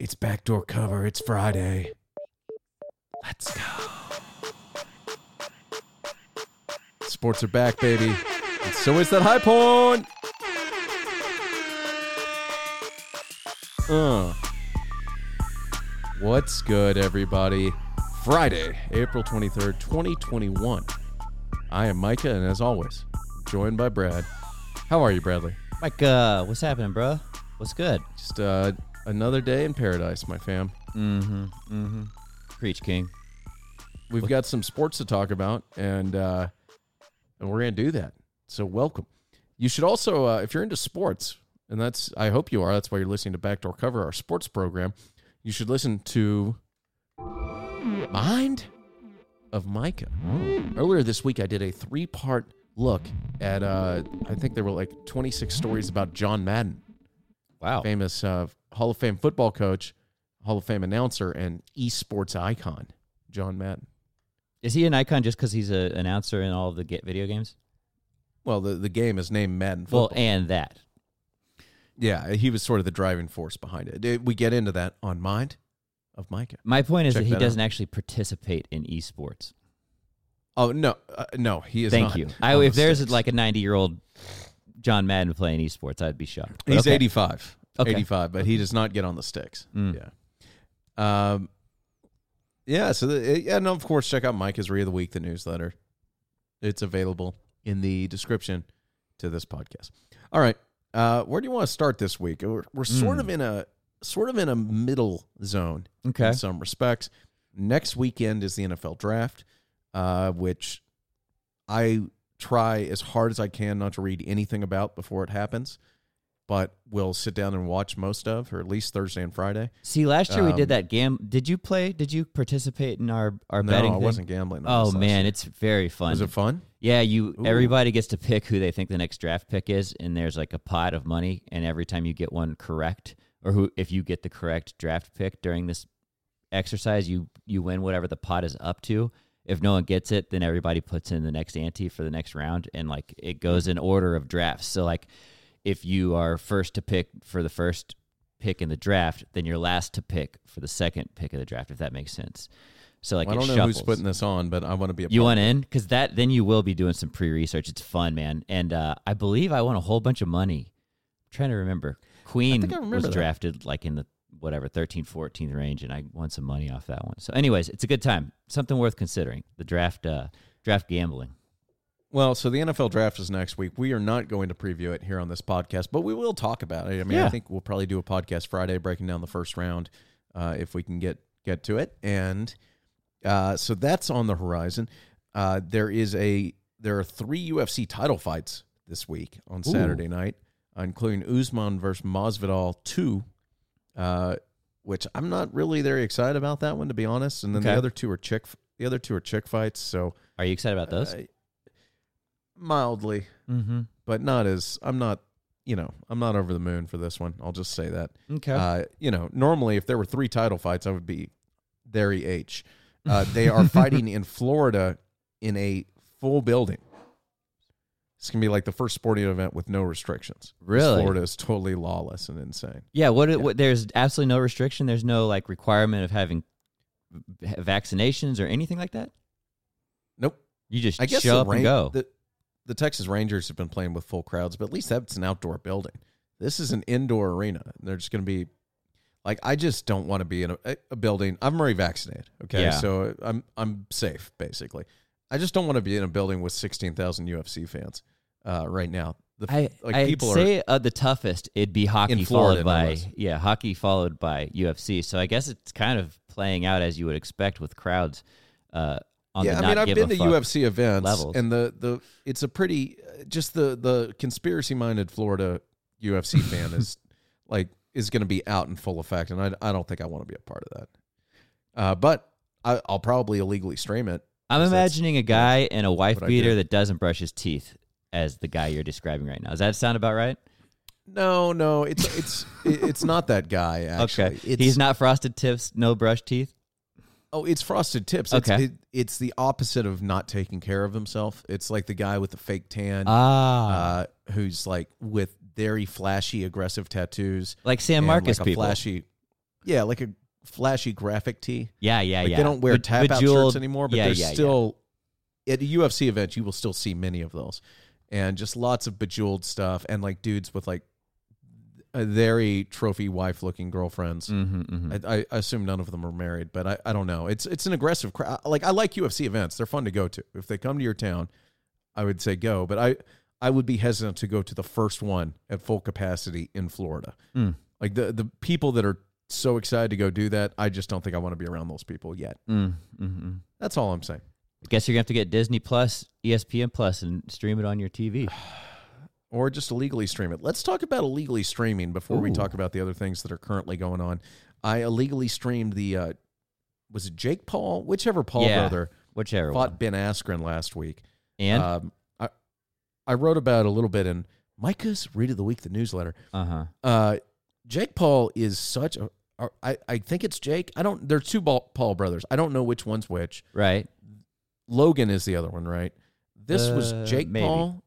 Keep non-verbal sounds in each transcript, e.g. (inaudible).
It's backdoor cover. It's Friday. Let's go. Sports are back, baby. And so is that high point. Uh. What's good, everybody? Friday, April 23rd, 2021. I am Micah, and as always, joined by Brad. How are you, Bradley? Mike, uh, what's happening, bro? What's good? Just uh, another day in paradise, my fam. Mm-hmm. Mm-hmm. Preach, King. We've got some sports to talk about, and uh, and we're gonna do that. So welcome. You should also, uh, if you're into sports, and that's I hope you are. That's why you're listening to Backdoor Cover, our sports program. You should listen to Mind of Micah. Earlier this week, I did a three part look at. Uh, I think there were like 26 stories about John Madden, Wow. famous uh, Hall of Fame football coach, Hall of Fame announcer, and esports icon, John Madden. Is he an icon just because he's an announcer in all of the ga- video games? Well, the, the game is named Madden Well, and that. yeah, he was sort of the driving force behind it. It- We get into that on Mind of Micah. My point is Check that he that out. doesn't actually participate in esports. Oh no, uh, no, he is. Thank not you. on I, the if there's like a 90 year old John Madden playing esports, I'd be shocked. But he's okay. 85, Okay. 85, but he does not get on the sticks. Mm. Yeah. Um. Yeah. So the, yeah, no. Of course, check out Micah's Read of the Week, the newsletter. It's available in the description to this podcast. All right. Uh, where do you want to start this week? We're, we're sort Mm. of in a sort of in a middle zone Okay. in some respects. Next weekend is the NFL draft, uh, which I try as hard as I can not to read anything about before it happens, but we'll sit down and watch most of, or at least Thursday and Friday. See, last year we Um, did that gam. Did you play? Did you participate in our, our no, betting? I thing? wasn't gambling. on Oh this last man, year. it's very fun. was it fun? Yeah, you Ooh. everybody gets to pick who they think the next draft pick is, and there's like a pot of money, and every time you get one correct, or who if you get the correct draft pick during this exercise, you you win whatever the pot is up to. If no one gets it, then everybody puts in the next ante for the next round, and like it goes in order of drafts. So like, if you are first to pick for the first pick in the draft, then you're last to pick for the second pick of the draft. If that makes sense. So like I don't know shuffles. who's putting this on, but I want to be a You want in because that then you will be doing some pre-research. It's fun, man, and uh, I believe I won a whole bunch of money. I'm trying to remember. Queen think I remember was that. drafted like in the whatever 13th, 14th range, and I won some money off that one. So, anyways, it's a good time. Something worth considering. The draft, uh, draft gambling. Well, so the NFL draft is next week. We are not going to preview it here on this podcast, but we will talk about it. I mean, I think we'll probably do a podcast Friday breaking down the first round uh, if we can get get to it. And uh, so that's on the horizon. Uh, there is a there are three UFC title fights this week on Saturday night, including Usman versus Masvidal two, uh, which I'm not really very excited about that one to be honest. And then the other two are chick the other two are chick fights. So Are you excited about those? uh, mildly, mm-hmm. but not as I'm not. You know, I'm not over the moon for this one. I'll just say that. Okay. Uh, you know, normally if there were three title fights, I would be very H. Uh, (laughs) they are fighting in Florida in a full building. It's gonna be like the first sporting event with no restrictions. Really? Florida is totally lawless and insane. yeah. What, yeah. What? There's absolutely no restriction. There's no like requirement of having vaccinations or anything like that. Nope. You just I guess show up and go. the the Texas Rangers have been playing with full crowds, but at least that's an outdoor building. This is an indoor arena. and They're just going to be like I just don't want to be in a, a building. I'm already vaccinated, okay, Yeah. so I'm I'm safe basically. I just don't want to be in a building with sixteen thousand UFC fans uh, right now. The, I like I'd people are say uh, the toughest it'd be hockey Florida, followed by yeah hockey followed by UFC. So I guess it's kind of playing out as you would expect with crowds. Uh, on yeah, the I mean, I've been to. UFC events, levels. and the the it's a pretty uh, just the the conspiracy minded Florida UFC (laughs) fan is like is going to be out in full effect, and I I don't think I want to be a part of that. Uh, but I, I'll probably illegally stream it. I'm imagining a guy in a wife beater that doesn't brush his teeth as the guy you're describing right now. Does that sound about right? No, no, it's it's it's not that guy. (laughs) Actually, okay, it's, he's not frosted tips, no brush teeth. Oh, it's frosted tips. It's, Okay. it, it's the opposite of not taking care of himself. It's like the guy with the fake tan, Ah, uh, who's like with very flashy, aggressive tattoos. like Sam Marcus like a people. flashy. yeah, like a flashy graphic tee. Yeah, yeah, Like yeah. they don't wear Be- tap out shirts anymore, but yeah, there's yeah, yeah. still at a UFC event you will still see many of those, and just lots of bejeweled stuff, and like dudes with like a very trophy wife looking girlfriends. Mhm, mhm. I, I assume none of them are married, but I, I don't know. It's it's an aggressive crowd. Like I like UFC events; they're fun to go to. If they come to your town, I would say go. But I I would be hesitant to go to the first one at full capacity in Florida. Mm. Like the the people that are so excited to go do that, I just don't think I want to be around those people yet. Mm, mhm, mhm. That's all I'm saying. Guess you're gonna have to get Disney Plus, ESPN Plus, and stream it on your TV. (sighs) Or just illegally stream it. Let's talk about illegally streaming before we talk about the other things that are currently going on. I illegally streamed the uh, was it Jake Paul, whichever Paul Yeah. brother Whichever fought one. Ben Askren last week. And um, I I wrote about it a little bit in Micah's Read of the Week, the newsletter. uh huh. Uh, Jake Paul is such a. I, I think it's Jake. I don't. There's two Paul Paul brothers. I don't know which one's which. Right. Logan is the other one, right? This was Uh, Jake maybe. Paul.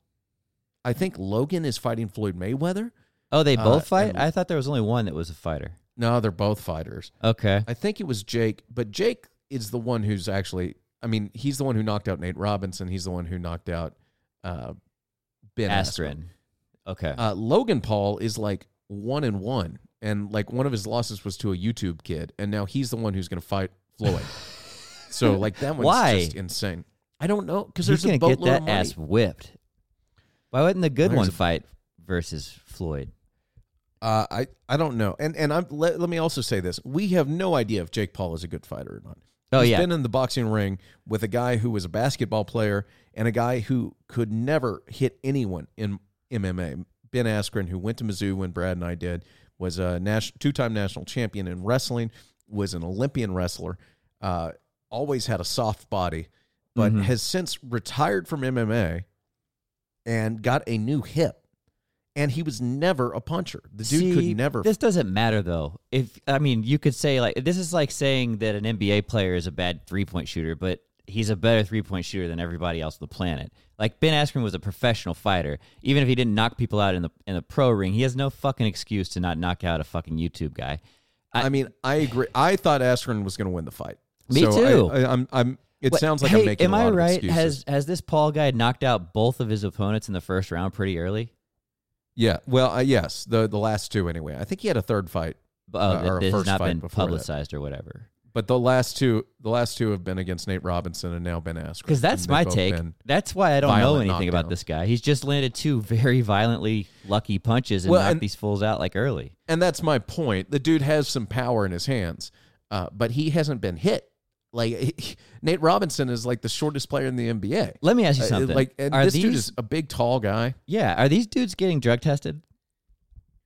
I think Logan is fighting Floyd Mayweather. Oh, they Uh, both fight. and- I thought there was only one that was a fighter. No, they're both fighters. Okay. I think it was Jake, but Jake is the one who's actually. I mean, he's the one who knocked out Nate Robinson. He's the one who knocked out uh, Ben Askren. Askren. Okay. Uh, Logan Paul is like one and one, and like one of his losses was to a YouTube kid, and now he's the one who's going to fight Floyd. (laughs) so like that one's Why? just insane. I don't know because He's there's gonna a get boatload that of money. ass whipped. Why wouldn't the good There's one a- fight versus Floyd? Uh, I I don't know, and and I'm let, let me also say this: we have no idea if Jake Paul is a good fighter or not. Oh He's yeah. been in the boxing ring with a guy who was a basketball player and a guy who could never hit anyone in MMA. Ben Askren, who went to Mizzou when Brad and I did, was a nas- two-time national champion in wrestling, was an Olympian wrestler, uh, always had a soft body, but Mhm. has since retired from MMA and got a new hip. And he was never a puncher. The dude See, could never. This doesn't matter though. If I mean, you could say like this is like saying that an NBA player is a bad three point shooter, but he's a better three point shooter than everybody else on the planet. Like Ben Askren was a professional fighter. Even if he didn't knock people out in the in the pro ring, he has no fucking excuse to not knock out a fucking YouTube guy. I, mean, I agree. I thought Askren was going to win the fight. Me So too. I, I, I'm. I'm. It But, sounds like hey, I'm making. Am a lot I right? Has has this Paul guy knocked out both of his opponents in the first round pretty early? yeah. Well, uh, yes. The the last two anyway. I think he had a third fight, Uh, that or a this has not fight been before that. publicized or whatever. but the last two, the last two have been against Nate Robinson and now Ben Askren. Because that's my take. That's why I don't know anything about knockdowns. this guy. He's just landed two very violently lucky punches and Well, knocked and- these fools out like early. and that's my point. The dude has some power in his hands, uh, but he hasn't been hit. Like (laughs) he- Nate Robinson is like the shortest player in the NBA. Let me ask you Uh, something. Like, and are this these, dude is a big, tall guy. yeah, are these dudes getting drug tested?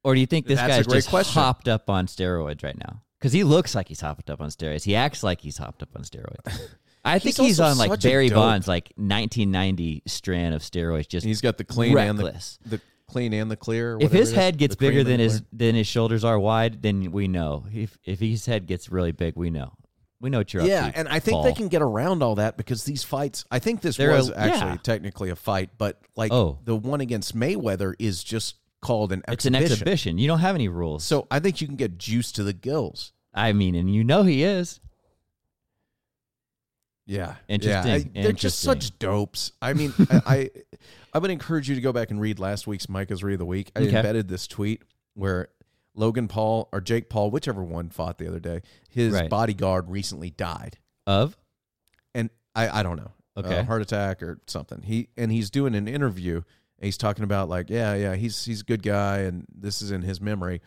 Or do you think this That's guy's just question. hopped up on steroids right now? Because he looks like he's hopped up on steroids. He acts like he's hopped up on steroids. (laughs) I think He's he's, on like Barry. Bonds, like 1990 strand of steroids. Just He's got the clean and reckless. the, the clean and the clear. if his head gets bigger than his than his shoulders are wide, then we know. If if his head gets really big, we know. We know what you're yeah, up to. and I think Paul. they can get around all that because these fights. I think this They're a- was actually yeah. technically a fight, but like Oh. the one against Mayweather is just called an It's an exhibition. exhibition. You don't have any rules. So I think you can get juice to the gills. I mean, and you know he is. Yeah, Interesting. I- they're just interesting. such dopes. I mean, (laughs) I, I I would encourage you to go back and read last week's Micah's Read of the Week. I Okay. embedded this tweet where Logan Paul or Jake Paul, whichever one fought the other day, his Right. bodyguard recently died. Of and I, I don't know, Okay. a heart attack or something. He and he's doing an interview. And he's talking about like, yeah, yeah, he's he's a good guy, and this is in his memory.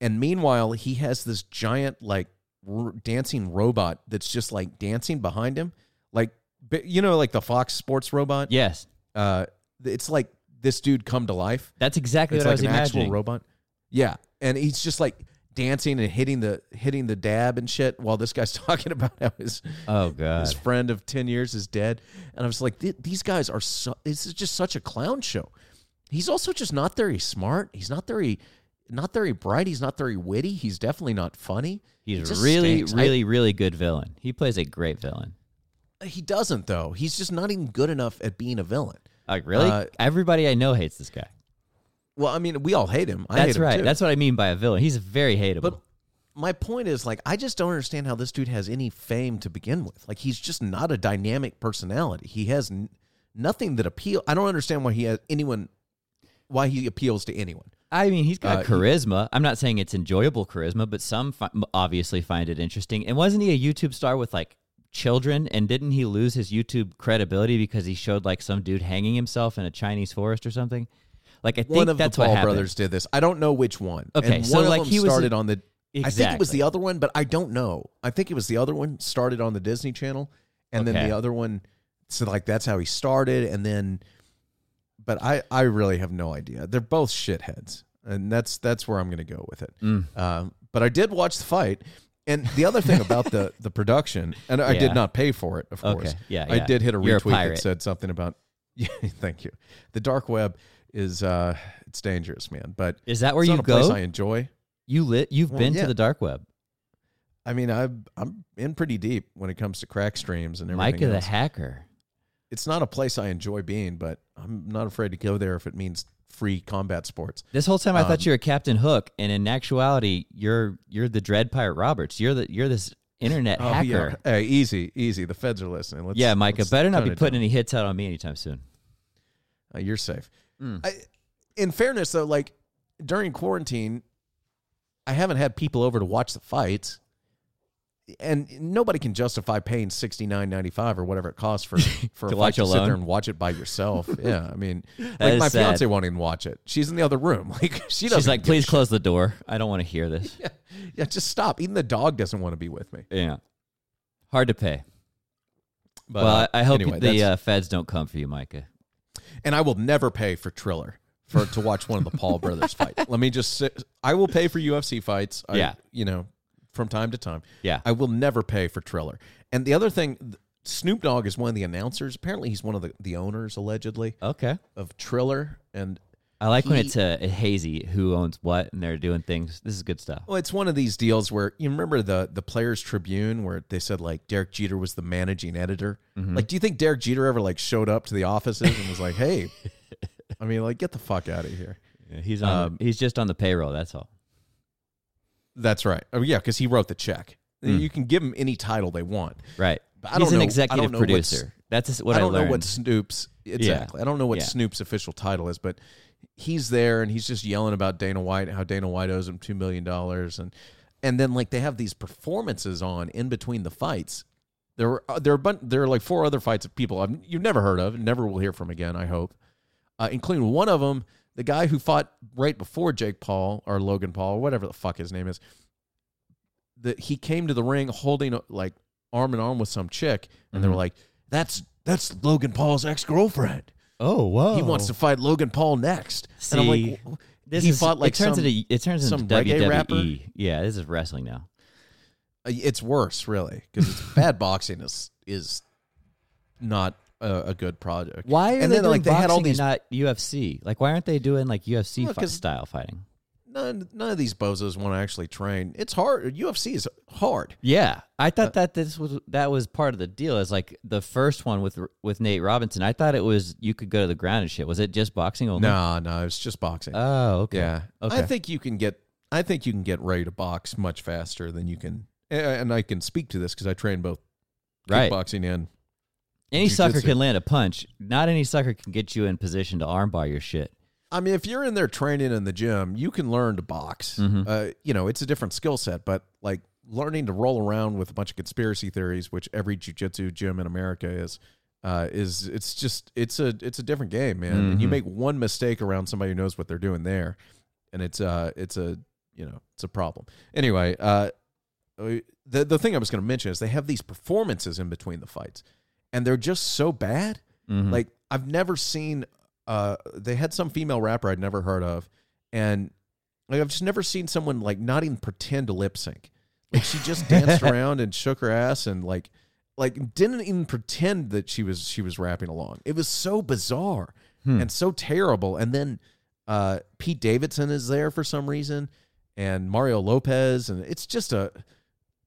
And meanwhile, he has this giant like r- dancing robot that's just like dancing behind him, like bi- you know, like the Fox Sports robot. yes, Uh, it's like this dude come to life. that's exactly what like I was an imagining. actual robot. Yeah, and he's just like dancing and hitting the hitting the dab and shit while this guy's (laughs) talking about how his oh god, his friend of 10 years is dead. And i was like these guys are so this is just such a clown show. He's also just not very smart. He's not very not very bright. He's not very witty. He's definitely not funny. He's just really, stinks. I- really, really good villain. He plays a great villain. he doesn't though. He's just not even good enough at being a villain. Like really, Uh, everybody I know hates this guy. Well i mean we all hate him I hate That's him right. too. That's what I mean by a villain. He's very hateable. But my point is like I just don't understand how this dude has any fame to begin with. Like he's just not a dynamic personality. He has n- nothing that appeal. I don't understand why he has anyone why he appeals to anyone. I mean, he's got Uh, he- charisma. I'm not saying it's enjoyable charisma, but some fi- obviously find it interesting. And wasn't he a YouTube star with like children? And didn't he lose his YouTube credibility because he showed like some dude hanging himself in a Chinese forest or something? Like I think one of that's the what Paul happened. brothers did this. I don't know which one. Okay, and so, one of like, them he was started on the. I think it was Exactly. the other one, but I don't know. I think it was the other one started on the Disney Channel, and then Okay. the other one. So like that's how he started, and then. But I I really have no idea. They're both shitheads, and that's that's where I'm going to go with it. Mm. Um, but I did watch the fight. And the other thing about the (laughs) the production, and I Yeah. did not pay for it, of course. Okay, yeah, I yeah. did hit a You're a retweet that said something about. (laughs) Yeah, thank you. The dark web is uh it's dangerous, man. But Is that where it's you not a place go? I enjoy. you lit. You've Well, been yeah. to the dark web. I mean, I I'm in pretty deep when it comes to crack streams and everything. Micah the else. hacker. It's not a place I enjoy being, but I'm not afraid to go there if it means free combat sports. This whole time I Um, thought you were Captain Hook, and in actuality, you're you're the Dread Pirate Roberts. You're the you're this internet Oh, hacker. yeah. Hey, easy, easy. The feds are listening. Let's, Yeah, Micah, better not be putting down. any hits out on me anytime soon. Uh, you're safe. Mm. I, in fairness, though, like during quarantine, I haven't had people over to watch the fights, and nobody can justify paying sixty nine ninety five or whatever it costs for (laughs) for a fight to sit there and watch it by yourself. (laughs) yeah, I mean, like my sad. fiance won't even watch it. She's in the other room. (laughs) Like she doesn't. She's like, please shit." close the door. I don't want to hear this. Yeah, yeah, just stop. Even the dog doesn't want to be with me. Yeah. Hard to pay. But well, uh, I hope anyway, the uh, feds don't come for you, Micah. And I will never pay for Triller for to watch one of the Paul brothers fight. (laughs) Let me just say, I will pay for UFC fights. I, Yeah. you know, from time to time. Yeah. I will never pay for Triller. And the other thing, Snoop Dogg is one of the announcers. Apparently, he's one of the, the owners, allegedly, Okay. of Triller. And I like when He- it's uh, hazy who owns what and they're doing things. This is good stuff. well, it's one of these deals where you remember the the Players Tribune where they said like Derek Jeter was the managing editor. Mm-hmm. Like, do you think Derek Jeter ever like showed up to the offices and was like, "Hey"? (laughs) I mean, like, get the fuck out of here. Yeah, he's on. Um, he's just on the payroll. That's all. That's right. Oh yeah, because he wrote the check. Mm. You can give them any title they want. Right. But I he's don't an know- I executive don't know what's- producer. That's what I I, don't know what Snoop's exactly. I don't know what Yeah. Snoop's official title is, but he's there and he's just yelling about Dana White, and how Dana White owes him two million dollars, and and then like they have these performances on in between the fights. There were uh, there are a bun- there are like four other fights of people I've, you've never heard of, never will hear from again. I hope, uh, including one of them, the guy who fought right before Jake Paul or Logan Paul or whatever the fuck his name is. That he came to the ring holding like arm in arm with some chick, and they were Mhm. like, "That's that's Logan Paul's ex girlfriend. oh, whoa. He wants to fight Logan Paul next." and I'm See, like, "W- This he is, fought like it turns some- into it turns into some reggae WWE. rapper? Yeah, this is wrestling now. Uh, it's worse, really, because it's (laughs) bad boxing is is not a, a good project. Why are And they then, doing like, they had all these- and not UFC? Like, why aren't they doing like UFC style fighting? None none of these bozos want to actually train. It's hard. UFC is hard. Yeah, I Uh, thought that this was that was part of the deal. Is like the first one with with Nate Robinson. I thought it was you could go to the ground and shit. Was it just boxing only? No, no, it was just boxing. Oh, okay. yeah, I think you can get. I think you can get ready to box much faster than you can. And I can speak to this because I train both Right. kickboxing and Any sucker Jiu-jitsu. can land a punch. Not any sucker can get you in position to armbar your shit. I mean, if you're in there training in the gym, you can learn to box. Mhm. Uh, you know, it's a different skill set, but like learning to roll around with a bunch of conspiracy theories, which every jujitsu gym in America is, uh, is it's just it's a it's a different game, man. And you Mhm. make one mistake around somebody who knows what they're doing there, and it's uh it's a you know it's a problem. Anyway, uh, the the thing I was going to mention is they have these performances in between the fights, and they're just so bad. Mhm. Like I've never seen. Uh, they had some female rapper I'd never heard of, and like I've just never seen someone like not even pretend to lip sync. Like she just danced (laughs) around and shook her ass and like like didn't even pretend that she was she was rapping along. It was so bizarre Hmm. and so terrible. And then uh, Pete Davidson is there for some reason, and Mario Lopez, and it's just a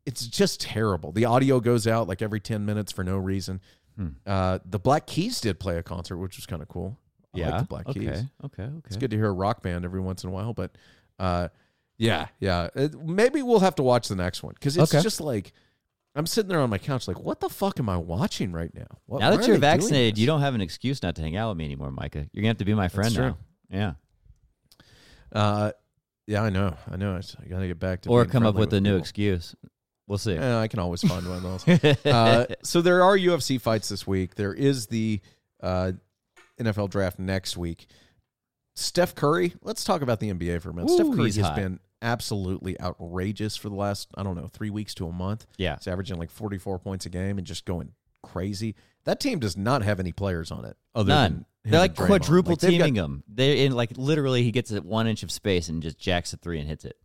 it's just terrible. The audio goes out like every ten minutes for no reason. Hmm. Uh, the Black Keys did play a concert, which was kind of cool. I yeah. like the Black okay. Keys. Okay. Okay. It's good to hear a rock band every once in a while, but uh, Yeah, yeah. It- maybe we'll have to watch the next one because it's Okay. just like I'm sitting there on my couch, like, what the fuck am I watching right now? What, now that you're vaccinated, you don't have an excuse not to hang out with me anymore, Micah. You're gonna have to be my friend now. Yeah, Uh, yeah, I know, I know. I gotta get back to or come up friendly with a new people. excuse. We'll see. Yeah, I can always find one of those. (laughs) uh, so there are UFC fights this week. There is the uh, NFL draft next week. Steph Curry. Let's talk about the NBA for a minute. Ooh, Steph Curry has hot. been absolutely outrageous for the last I don't know three weeks to a month. yeah, He's averaging like forty four points a game and just going crazy. That team does not have any players on it other none. than They're like quadruple Like, they've got- teaming him. They're in like literally, he gets one inch of space and just jacks a three and hits it.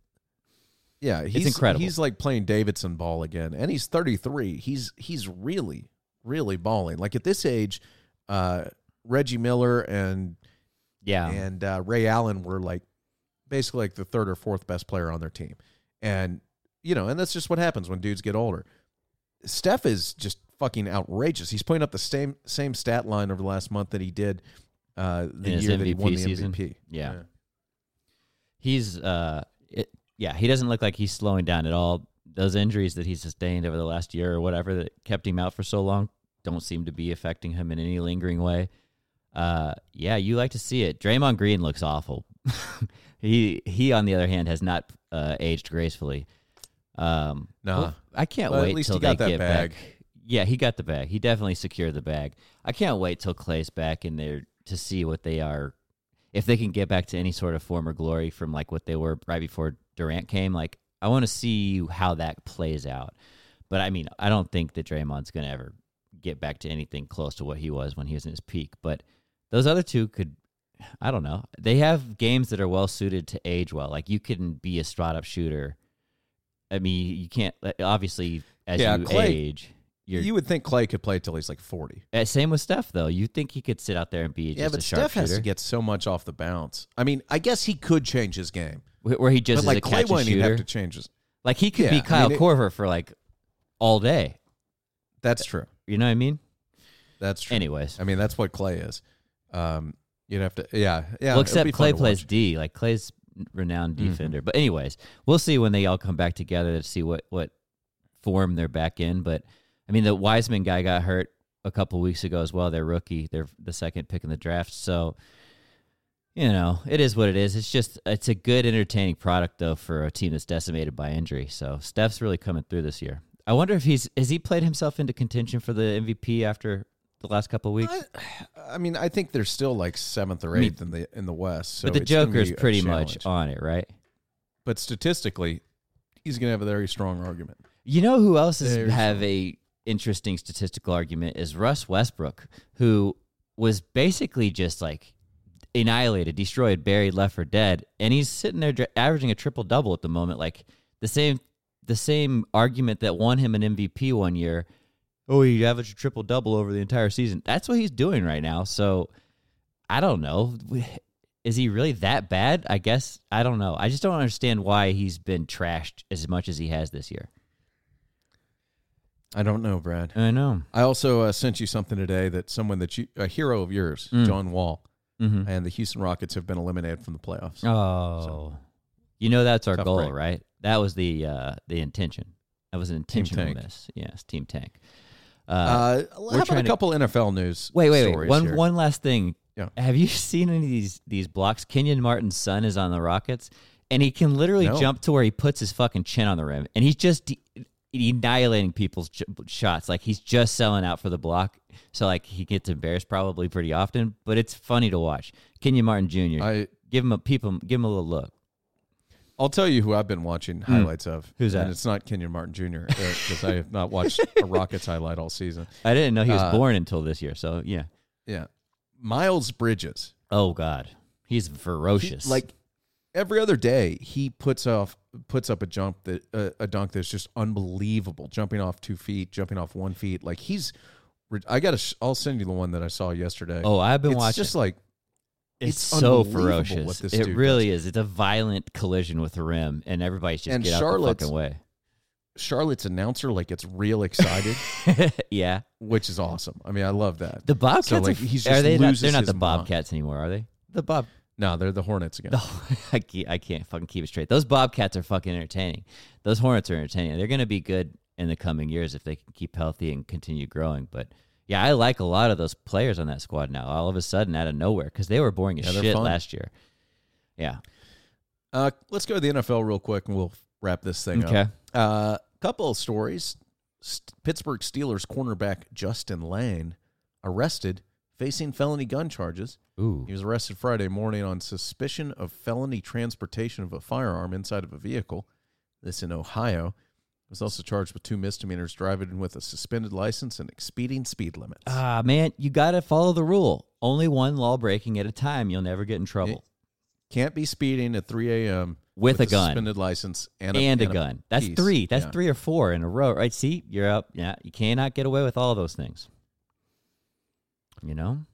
Yeah, he's incredible. He's like playing Davidson ball again, and he's 33. He's he's really really balling. Like at this age, uh, Reggie Miller and Yeah, and uh, Ray Allen were like basically like the third or fourth best player on their team, and you know, and that's just what happens when dudes get older. Steph is just fucking outrageous. He's putting up the same same stat line over the last month that he did uh, the In his that he won MVP the season? MVP. Yeah. he's uh, it, yeah, he doesn't look like he's slowing down at all. Those injuries that he sustained over the last year or whatever that kept him out for so long don't seem to be affecting him in any lingering way. Uh, yeah, you like to see it. Draymond Green looks awful. (laughs) he he, on the other hand, has not uh, aged gracefully. Um, Nah. well, I can't Well, at wait least till he got they that get bag. back. Yeah, he got the bag. He definitely secured the bag. I can't wait till Clay's back in there to see what they are. If they can get back to any sort of former glory from like what they were right before Durant came, like I want to see how that plays out. But I mean, I don't think that Draymond's going to ever get back to anything close to what he was when he was in his peak. But those other two could, I don't know. They have games that are well suited to age well. Like you can be a straight up shooter. I mean, you can't obviously as Yeah, you Clay- age. You're, You would think Clay could play till he's like 40. uh, same with Steph though. You think he could sit out there and be Yeah, just but a Steph has to get so much off the bounce. I mean, I guess he could change his game, where he just but is like a Clay wouldn't even have to change his. like he could Yeah, be I Kyle mean, it- Korver for like all day. That's true. You know what I mean? That's true. Anyways, I mean, that's what Clay is. Um, you'd have to, yeah, yeah. well, except Clay plays. D. Like Clay's renowned Mhm. defender. But anyways, we'll see when they all come back together to see what what form they're back in. But I mean, the Wiseman guy got hurt a couple weeks ago as well. Their rookie, they're the second pick in the draft. So you know, it is what it is. It's just it's a good, entertaining product though for a team that's decimated by injury. So Steph's really coming through this year. I wonder if he's has he played himself into contention for the MVP after the last couple of weeks. I, I mean, I think they're still like seventh or eighth in the in the West. So but the Joker's pretty much on it, right? But statistically, he's going to have a very strong argument. You know who else is There's have a interesting statistical argument is Russ Westbrook, who was basically just like annihilated, destroyed, buried, left for dead, and he's sitting there averaging a triple double at the moment, like the same the same argument that won him an MVP one year. Oh, he averaged a triple double over the entire season. That's what he's doing right now. So I don't know. Is he really that bad? I guess I don't know. I just don't understand why he's been trashed as much as he has this year. I don't know, Brad. I know. I also uh, sent you something today that someone that you a hero of yours, Mm. John Wall, Mm-hmm. and the Houston Rockets have been eliminated from the playoffs. Oh, you know that's our goal, break. right? That was the uh, the intention. That was an intentional miss. Yes, Team Tank. Uh, Uh, how about trying a to- couple NFL news? wait, wait, wait. One here? one last thing. Yeah. Have you seen any of these these blocks? Kenyon Martin's son is on the Rockets, and he can literally No. jump to where he puts his fucking chin on the rim, and he's just de- annihilating people's j- shots. Like he's just selling out for the block. So like he gets embarrassed probably pretty often, but it's funny to watch. Kenyon Martin Jr. I give him a people give him a little look. I'll tell you who I've been watching highlights of. Hmm. Who's that? And it's not Kenyon Martin Jr. because I have not watched (laughs) a Rockets highlight all season. I didn't know he was Uh, born until this year. So yeah. Yeah, Miles Bridges. Oh God, he's He- ferocious. like every other day, he puts off puts up a jump that uh, a dunk that's just unbelievable, jumping off two feet, jumping off one feet. Like he's, I got to. I'll send you the one that I saw yesterday. oh, I've been it's watching. just like it's, so ferocious. it really is. It's a violent collision with the rim, and everybody's just And get out the Charlotte's- fucking way. Charlotte's announcer like gets real excited, (laughs) yeah, which is awesome. I mean, I love that. the Bobcats. like, are, he's are they not, they're not the mind. Bobcats anymore, are they? The Bob. No, they're the Hornets again. (laughs) I can't, I can't fucking keep it straight. Those Bobcats are fucking entertaining. Those Hornets are entertaining. They're going to be good in the coming years if they can keep healthy and continue growing. But yeah, I like a lot of those players on that squad now. All of a sudden, out of nowhere, because they were boring as Yeah, shit fun. last year. Yeah. Uh, let's go to the NFL real quick, and we'll wrap this thing Okay. up. Okay. Uh, couple of stories: St- Pittsburgh Steelers cornerback Justin Layne arrested, facing felony gun charges. Ooh. He was arrested Friday morning on suspicion of felony transportation of a firearm inside of a vehicle. This in Ohio. Was also charged with two misdemeanors: driving with a suspended license and exceeding speed limits. Ah, man, you got to follow the rule. Only one law breaking at a time. You'll never get in trouble. Can't be speeding at 3 a.m. With a gun. suspended license and a, and, a gun. That's piece. three. That's Yeah. three or four in a row, right? See, you're up. Yeah, you cannot get away with all those things. You know,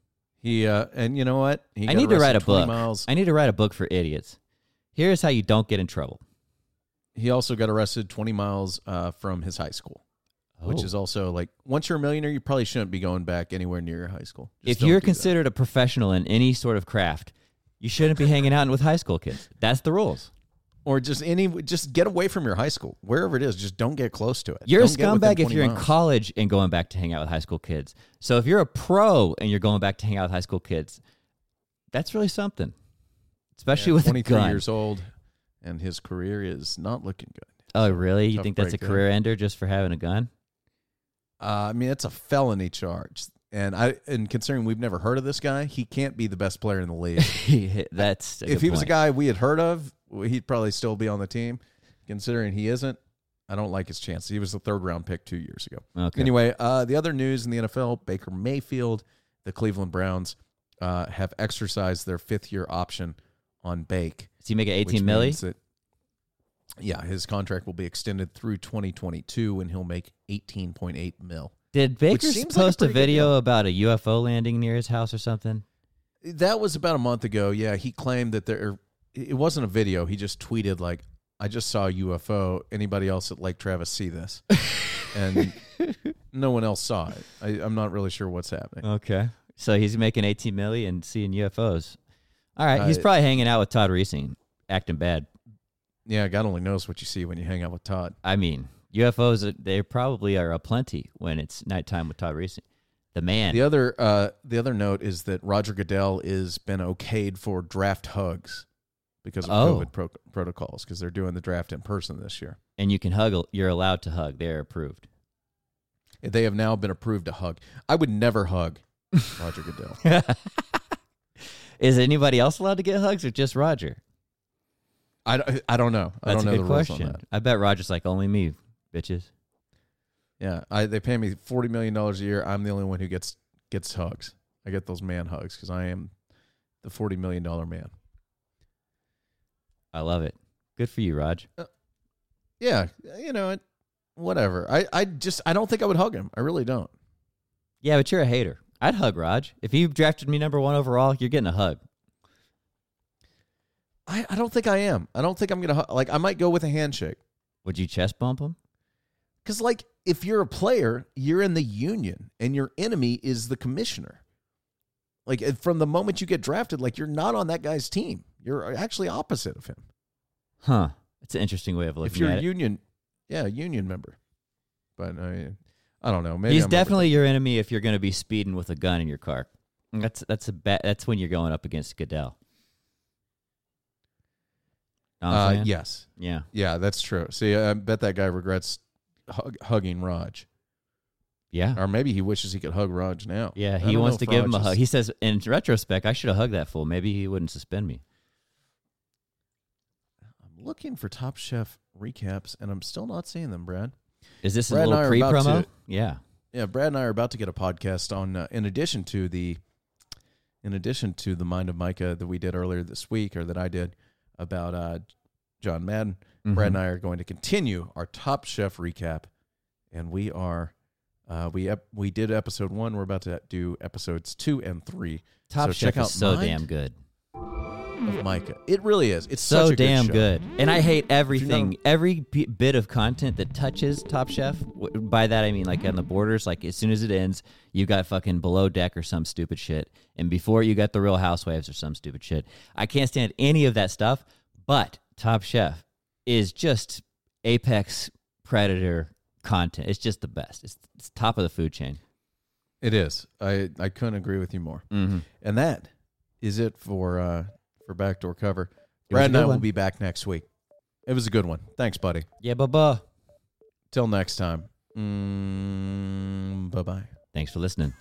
He uh, and you know what? He I need to write a book. Miles. I need to write a book for idiots. Here's how you don't get in trouble. He also got arrested 20 miles uh, from his high school, which Oh. is also like once you're a millionaire, you probably shouldn't be going back anywhere near your high school. Just if you're do that. considered a professional in any sort of craft, you shouldn't be hanging out with high school kids. That's the rules. or just any, just get away from your high school, wherever it is. Just don't get close to it. You're a Don't within scumbag if you're in college and going back to hang out with high school kids. So if you're a pro and you're going back to hang out with high school kids, that's really something. Especially Yeah, with a 23 gun. years old, and his career is not looking good. Oh, really? You Tough think that's a career ender just for having a gun? Uh, I mean, it's a felony charge, and I and considering we've never heard of this guy, he can't be the best player in the league. (laughs) that's a if good he was a point. guy we had heard of, he'd probably still be on the team. Considering he isn't, I don't like his chances. He was the third round pick two years ago. Okay. Anyway, uh, the other news in the NFL: Baker Mayfield, the Cleveland Browns, uh, have exercised their fifth year option on Bake. Does he make it which 18 milli? that- yeah, his contract will be extended through 2022, and he'll make 18.8 mil. Did Baker seems like a post a, video about a UFO landing near his house or something? That was about a month ago. Yeah, he claimed that there. It wasn't a video. He just tweeted like, "I just saw a UFO. Anybody else at Lake Travis see this?" (laughs) and no one else saw it. I, I'm not really sure what's happening. Okay. So he's making 18 million and seeing UFOs. All right. he's Uh, probably hanging out with Todd Reesing, acting bad. Yeah, God only knows what you see when you hang out with Todd. I mean, UFOs, uh, they probably are aplenty when it's nighttime with Todd Reesing. The man. The other, uh, the other note is that Roger Goodell is been okayed for draft hugs because of Oh. COVID pro- protocols because they're doing the draft in person this year. and you can hug. You're allowed to hug. They're approved. They have now been approved to hug. I would never hug (laughs) Roger Goodell. (laughs) Is anybody else allowed to get hugs or just Roger? I, don't- I don't know. I That's don't a know good the rules question. on that. I bet Roger's like, only me, bitches. Yeah, I, they pay me forty million dollars a year. I'm the only one who gets gets hugs. I get those man hugs because I am the forty million dollar man. I love it. Good for you, Raj. Uh, yeah, you know it. Whatever. I, I just I don't think I would hug him. I really don't. Yeah, but you're a hater. I'd hug Raj. If you drafted me number one overall, you're getting a hug. I, I don't think I am. I don't think I'm gonna like. I might go with a handshake Would you chest bump him? because like if you're a player, you're in the union and your enemy is the commissioner. Like from the moment you get drafted, like you're not on that guy's team. You're uh, actually opposite of him. Huh. It's an interesting way of looking if you're at a it. union, yeah, union member. But I, I don't know. Maybe He's I'm definitely your enemy if you're going to be speeding with a gun in your car. That's that's a ba- that's when you're going up against Goodell. Uh, yes, Yeah. yeah, that's true. See, I bet that guy regrets hug, hugging Raj, Yeah. or maybe he wishes he could hug Raj now. Yeah, he wants to give him a hug. He says, in retrospect, I should have hugged that fool. Maybe he wouldn't suspend me. I'm looking for Top Chef recaps, and I'm still not seeing them, Brad. Is this Brad and I little are pre about promo? to- Yeah. Yeah, Brad and I are about to get a podcast on, uh, in addition to the, in addition to the Mind of Micah that we did earlier this week, or that I did about uh, John Madden. Brad and Mhm. I are going to continue our Top Chef recap, and we are uh, we ep- we did episode one. We're about to do episodes two and three. Top so Chef check out is so Mind. damn good. Of Micah. It really is. It's so such a damn good. good, and I hate everything. Every b- bit of content that touches Top Chef. w- By that I mean like on the borders. Like as soon as it ends, you got fucking Below Deck or some stupid shit, and before you got the Real Housewives or some stupid shit. I can't stand any of that stuff. But Top Chef is just apex predator content. It's just the best. It's, it's top of the food chain. It is. I I couldn't agree with you more. Mm-hmm. And that is it for uh for backdoor cover. It was a Brad and good I will be back next week. It was a good one. Thanks, buddy. Yeah, bye Till next time. Mm, bye bye. Thanks for listening.